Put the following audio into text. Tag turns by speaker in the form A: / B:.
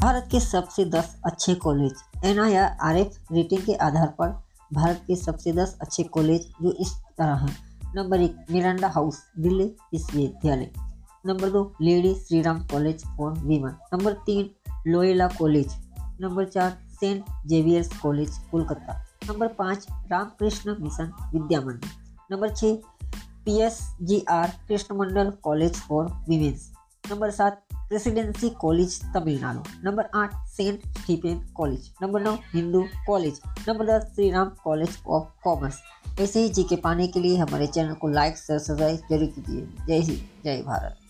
A: भारत के सबसे दस अच्छे college N I R F rating के आधार पर भारत के सबसे दस अच्छे कॉलेज जो इस तरह हैं। नंबर एक मिरांडा हाउस दिल्ली विश्वविद्यालय। नंबर दो Lady Shriram College for Women number तीन लोयला कॉलेज नंबर चार Saint Xavier's College Kolkata number पाँच रामकृष्ण मिशन विद्या मंदिर नंबर छः P S G R Krishna Mandal College for Women's number सात प्रेसिडेंसी कॉलेज तमिलनाडु नंबर आठ Saint Stephen college number नौ Hindu college number दस Shri Ram College of Commerce ऐसे ही जी के पाने के लिए हमारे चैनल को लाइक सब्सक्राइब ज़रूर कीजिए। जय हिंद, जय भारत।